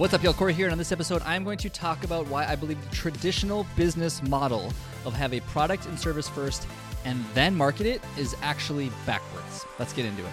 What's up, y'all? Corey here, and on this episode, I'm going to talk about why I believe the traditional business model of have a product and service first and then market it is actually backwards. Let's get into it.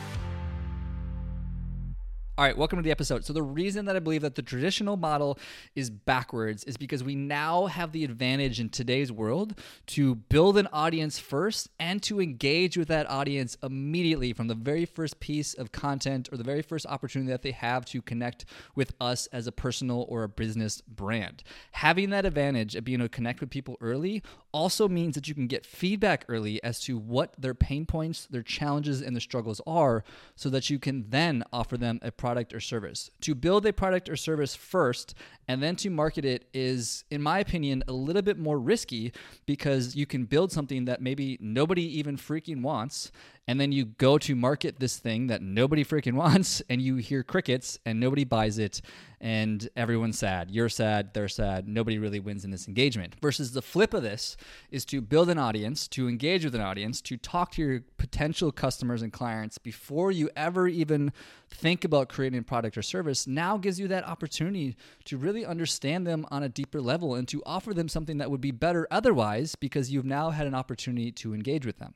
All right, welcome to the episode. So, the reason that I believe that the traditional model is backwards is because we now have the advantage in today's world to build an audience first and to engage with that audience immediately from the very first piece of content or the very first opportunity that they have to connect with us as a personal or a business brand. Having that advantage of being able to connect with people early also means that you can get feedback early as to what their pain points, their challenges, and their struggles are so that you can then offer them a product or service. To build a product or service first and then to market it is, in my opinion, a little bit more risky because you can build something that maybe nobody even freaking wants. And then you go to market this thing that nobody freaking wants, and you hear crickets, and nobody buys it, and everyone's sad. You're sad, they're sad. Nobody really wins in this engagement. Versus the flip of this is to build an audience, to engage with an audience, to talk to your potential customers and clients before you ever even think about creating a product or service. Now gives you that opportunity to really understand them on a deeper level and to offer them something that would be better otherwise because you've now had an opportunity to engage with them.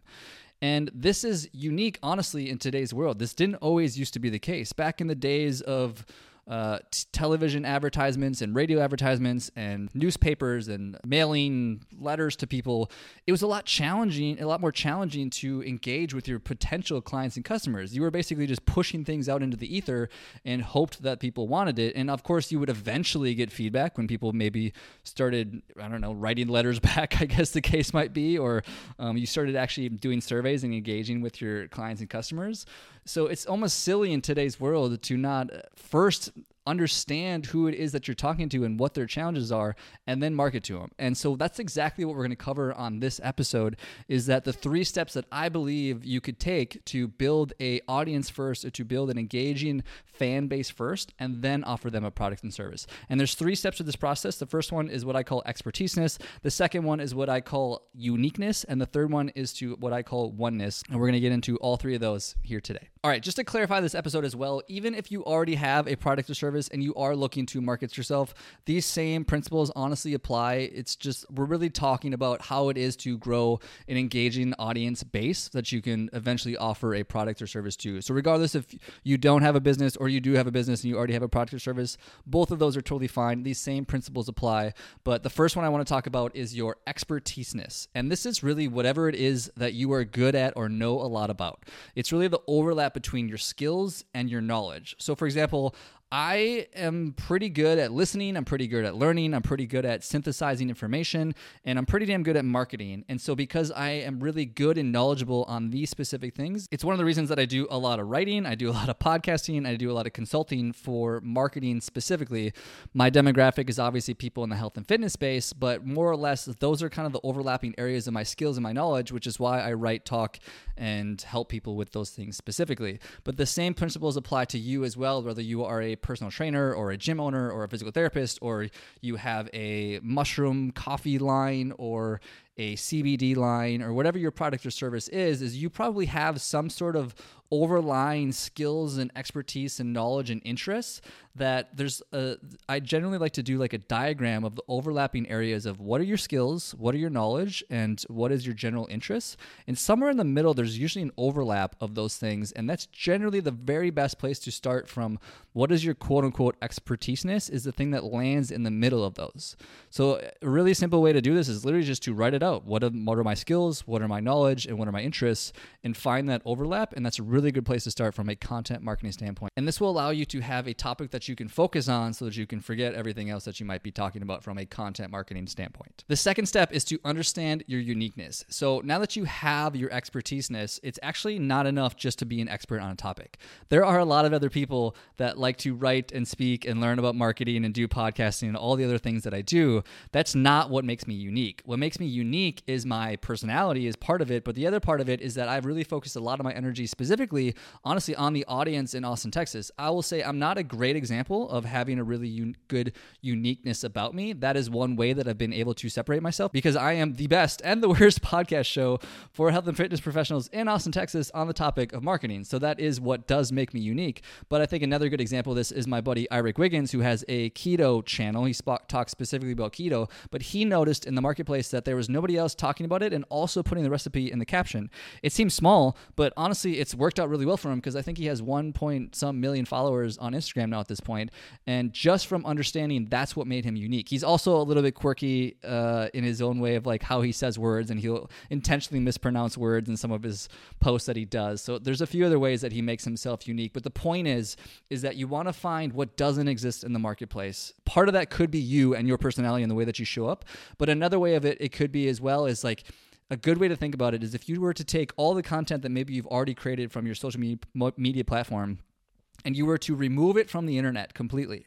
And this is unique, honestly, in today's world. This didn't always used to be the case. Back in the days of uh, t- television advertisements and radio advertisements and newspapers and mailing letters to people, it was a lot challenging, a lot more challenging to engage with your potential clients and customers. You were basically just pushing things out into the ether and hoped that people wanted it. And of course, you would eventually get feedback when people maybe started, I don't know, writing letters back, I guess the case might be, or um, you started actually doing surveys and engaging with your clients and customers. So it's almost silly in today's world to not first understand who it is that you're talking to and what their challenges are and then market to them and so that's exactly what we're going to cover on this episode is that the three steps that i believe you could take to build a audience first or to build an engaging fan base first and then offer them a product and service. And there's three steps to this process. The first one is what i call expertiseness. The second one is what i call uniqueness. And the third one is to what i call oneness. And we're going to get into all three of those here today all right just to clarify this episode as well even if you already have a product or service and you are looking to market yourself, these same principles honestly apply. It's just we're really talking about how it is to grow an engaging audience base that you can eventually offer a product or service to. So regardless if you don't have a business or you do have a business and you already have a product or service, both of those are totally fine. These same principles apply. But the first one I want to talk about is your expertiseness. And this is really whatever it is that you are good at or know a lot about. It's really the overlap between your skills and your knowledge. So for example, I am pretty good at listening. I'm pretty good at learning. I'm pretty good at synthesizing information. And I'm pretty damn good at marketing. And so, because I am really good and knowledgeable on these specific things, it's one of the reasons that I do a lot of writing. I do a lot of podcasting. I do a lot of consulting for marketing specifically. My demographic is obviously people in the health and fitness space, but more or less, those are kind of the overlapping areas of my skills and my knowledge, which is why I write, talk, and help people with those things specifically. But the same principles apply to you as well, whether you are a personal trainer or a gym owner or a physical therapist, or you have a mushroom coffee line or a CBD line or whatever your product or service is, is you probably have some sort of overlying skills and expertise and knowledge and interests that there's a I generally like to do like a diagram of the overlapping areas of what are your skills, what are your knowledge, and what is your general interest. And somewhere in the middle, there's usually an overlap of those things. And that's generally the very best place to start from what is your quote unquote expertiseness is the thing that lands in the middle of those. So a really simple way to do this is literally just to write it out. What are, what are my skills? What are my knowledge? And what are my interests? And find that overlap. And that's a really good place to start from a content marketing standpoint. And this will allow you to have a topic that that you can focus on so that you can forget everything else that you might be talking about from a content marketing standpoint. The second step is to understand your uniqueness. So now that you have your expertiseness, it's actually not enough just to be an expert on a topic. There are a lot of other people that like to write and speak and learn about marketing and do podcasting and all the other things that I do. That's not what makes me unique. What makes me unique unique is my personality is part of it, but the other part of it is that I've really focused a lot of my energy specifically, honestly, on the audience in Austin, Texas. I will say I'm not a great example of having a really un- good uniqueness about me. That is one way that I've been able to separate myself because I am the best and the worst podcast show for health and fitness professionals in Austin, Texas on the topic of marketing. So that is what does make me unique. But I think another good example of this is my buddy Eric Wiggins, who has a keto channel. He sp- talks specifically about keto, but he noticed in the marketplace that there was nobody else talking about it and also putting the recipe in the caption. It seems small, but honestly, it's worked out really well for him because I think he has one point some million followers on Instagram now at this point. And just from understanding that's what made him unique. He's also a little bit quirky uh, in his own way of like how he says words, and he'll intentionally mispronounce words in some of his posts that he does. So there's a few other ways that he makes himself unique. But the point is, is that you want to find what doesn't exist in the marketplace. Part of that could be you and your personality and the way that you show up. But another way of it, it could be as well is like a good way to think about it is if you were to take all the content that maybe you've already created from your social media, media platform and you were to remove it from the internet completely,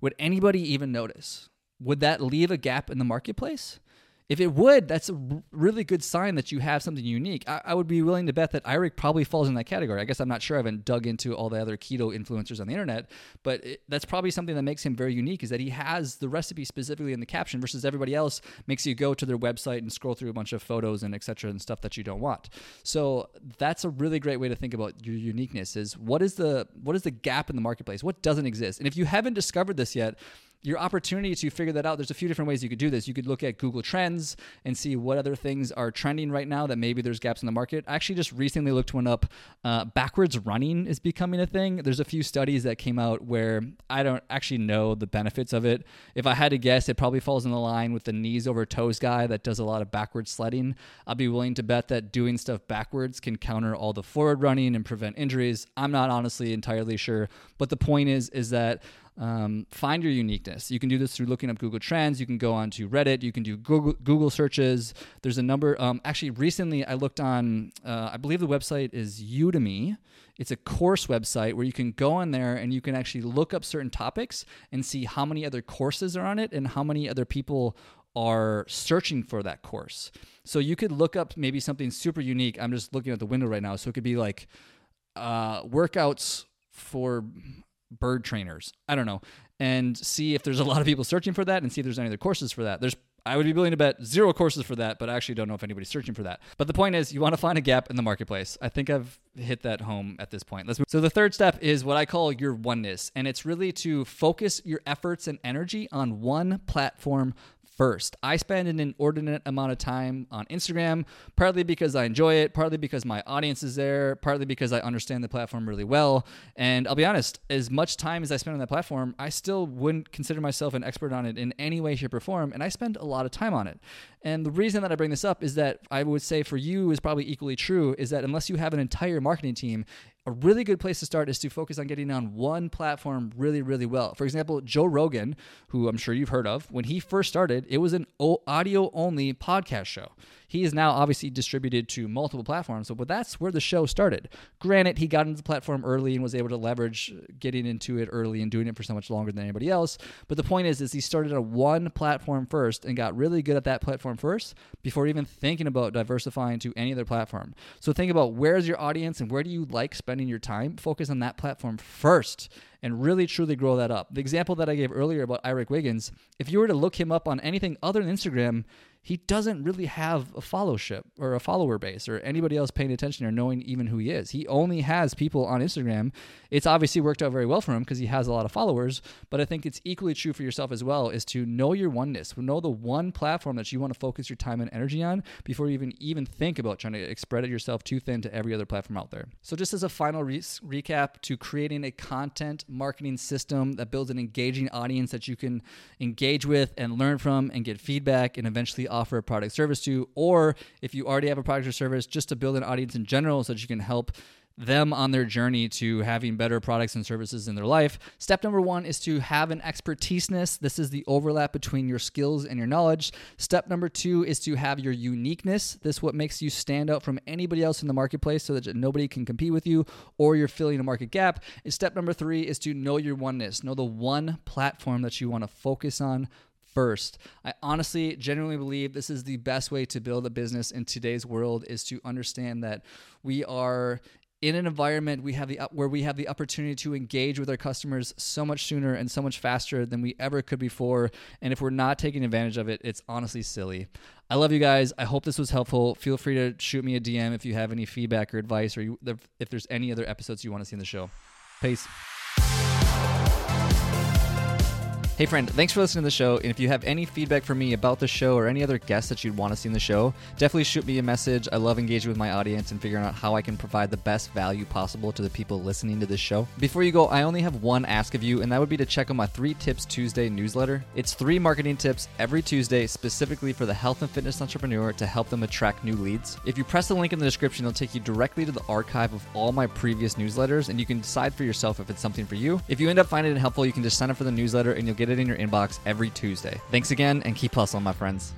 would anybody even notice? Would that leave a gap in the marketplace? If it would, that's a really good sign that you have something unique. I, I, would be willing to bet that Eric probably falls in that category. I guess I'm not sure. I haven't dug into all the other keto influencers on the internet, but it, that's probably something that makes him very unique is that he has the recipe specifically in the caption versus everybody else makes you go to their website and scroll through a bunch of photos and etc. and stuff that you don't want. So that's a really great way to think about your uniqueness is what is the what is the gap in the marketplace? What doesn't exist? And if you haven't discovered this yet, your opportunity to figure that out, there's a few different ways you could do this. You could look at Google Trends and see what other things are trending right now that maybe there's gaps in the market. I actually just recently looked one up. Uh, backwards running is becoming a thing. There's a few studies that came out where I don't actually know the benefits of it. If I had to guess, it probably falls in the line with the knees over toes guy that does a lot of backwards sledding. I'd be willing to bet that doing stuff backwards can counter all the forward running and prevent injuries. I'm not honestly entirely sure, but the point is is that um, find your uniqueness. You can do this through looking up Google Trends. You can go on to Reddit. You can do Google, Google searches. There's a number. Um, actually, recently I looked on, uh, I believe the website is Udemy. It's a course website where you can go on there and you can actually look up certain topics and see how many other courses are on it and how many other people are searching for that course. So you could look up maybe something super unique. I'm just looking at the window right now. So it could be like uh, workouts for bird trainers. I don't know. And see if there's a lot of people searching for that and see if there's any other courses for that. There's I would be willing to bet zero courses for that, but I actually don't know if anybody's searching for that. But the point is, you want to find a gap in the marketplace. I think I've hit that home at this point. Let's move. So the third step is what I call your oneness, and it's really to focus your efforts and energy on one platform first. I spend an inordinate amount of time on Instagram, partly because I enjoy it, partly because my audience is there, partly because I understand the platform really well. And I'll be honest, as much time as I spend on that platform, I still wouldn't consider myself an expert on it in any way, shape, or form. And I spend a lot of time on it. And the reason that I bring this up is that I would say for you is probably equally true is that unless you have an entire marketing team, a really good place to start is to focus on getting on one platform really, really well. For example, Joe Rogan, who I'm sure you've heard of, when he first started, it was an audio only podcast show. He is now obviously distributed to multiple platforms, but that's where the show started. Granted, he got into the platform early and was able to leverage getting into it early and doing it for so much longer than anybody else. But the point is, is he started on one platform first and got really good at that platform first before even thinking about diversifying to any other platform. So think about where's your audience and where do you like spending your time? Focus on that platform first and really truly grow that up. The example that I gave earlier about Eric Wiggins, if you were to look him up on anything other than Instagram, he doesn't really have a followership or a follower base or anybody else paying attention or knowing even who he is. He only has people on Instagram. It's obviously worked out very well for him because he has a lot of followers, but I think it's equally true for yourself as well is to know your oneness, know the one platform that you want to focus your time and energy on before you even even think about trying to spread it yourself too thin to every other platform out there. So just as a final re- recap to creating a content marketing system that builds an engaging audience that you can engage with and learn from and get feedback and eventually offer a product service to, or if you already have a product or service, just to build an audience in general so that you can help them on their journey to having better products and services in their life. Step number one is to have an expertiseness. This is the overlap between your skills and your knowledge. Step number two is to have your uniqueness. This what makes you stand out from anybody else in the marketplace so that nobody can compete with you or you're filling a market gap. And step number three is to know your oneness. Know the one platform that you want to focus on first. I honestly, genuinely believe this is the best way to build a business in today's world is to understand that we are in an environment we have the uh, where we have the opportunity to engage with our customers so much sooner and so much faster than we ever could before. And if we're not taking advantage of it it's honestly silly. I love you guys. I hope this was helpful. Feel free to shoot me a dm if you have any feedback or advice or you, if there's any other episodes you want to see in the show. Peace Hey, friend, thanks for listening to the show. And if you have any feedback for me about the show or any other guests that you'd want to see in the show, definitely shoot me a message. I love engaging with my audience and figuring out how I can provide the best value possible to the people listening to this show. Before you go, I only have one ask of you, and that would be to check out my Three Tips Tuesday newsletter. It's three marketing tips every Tuesday specifically for the health and fitness entrepreneur to help them attract new leads. If you press the link in the description, it'll take you directly to the archive of all my previous newsletters, and you can decide for yourself if it's something for you. If you end up finding it helpful, you can just sign up for the newsletter and you'll get it in your inbox every Tuesday. Thanks again and keep hustling, my friends.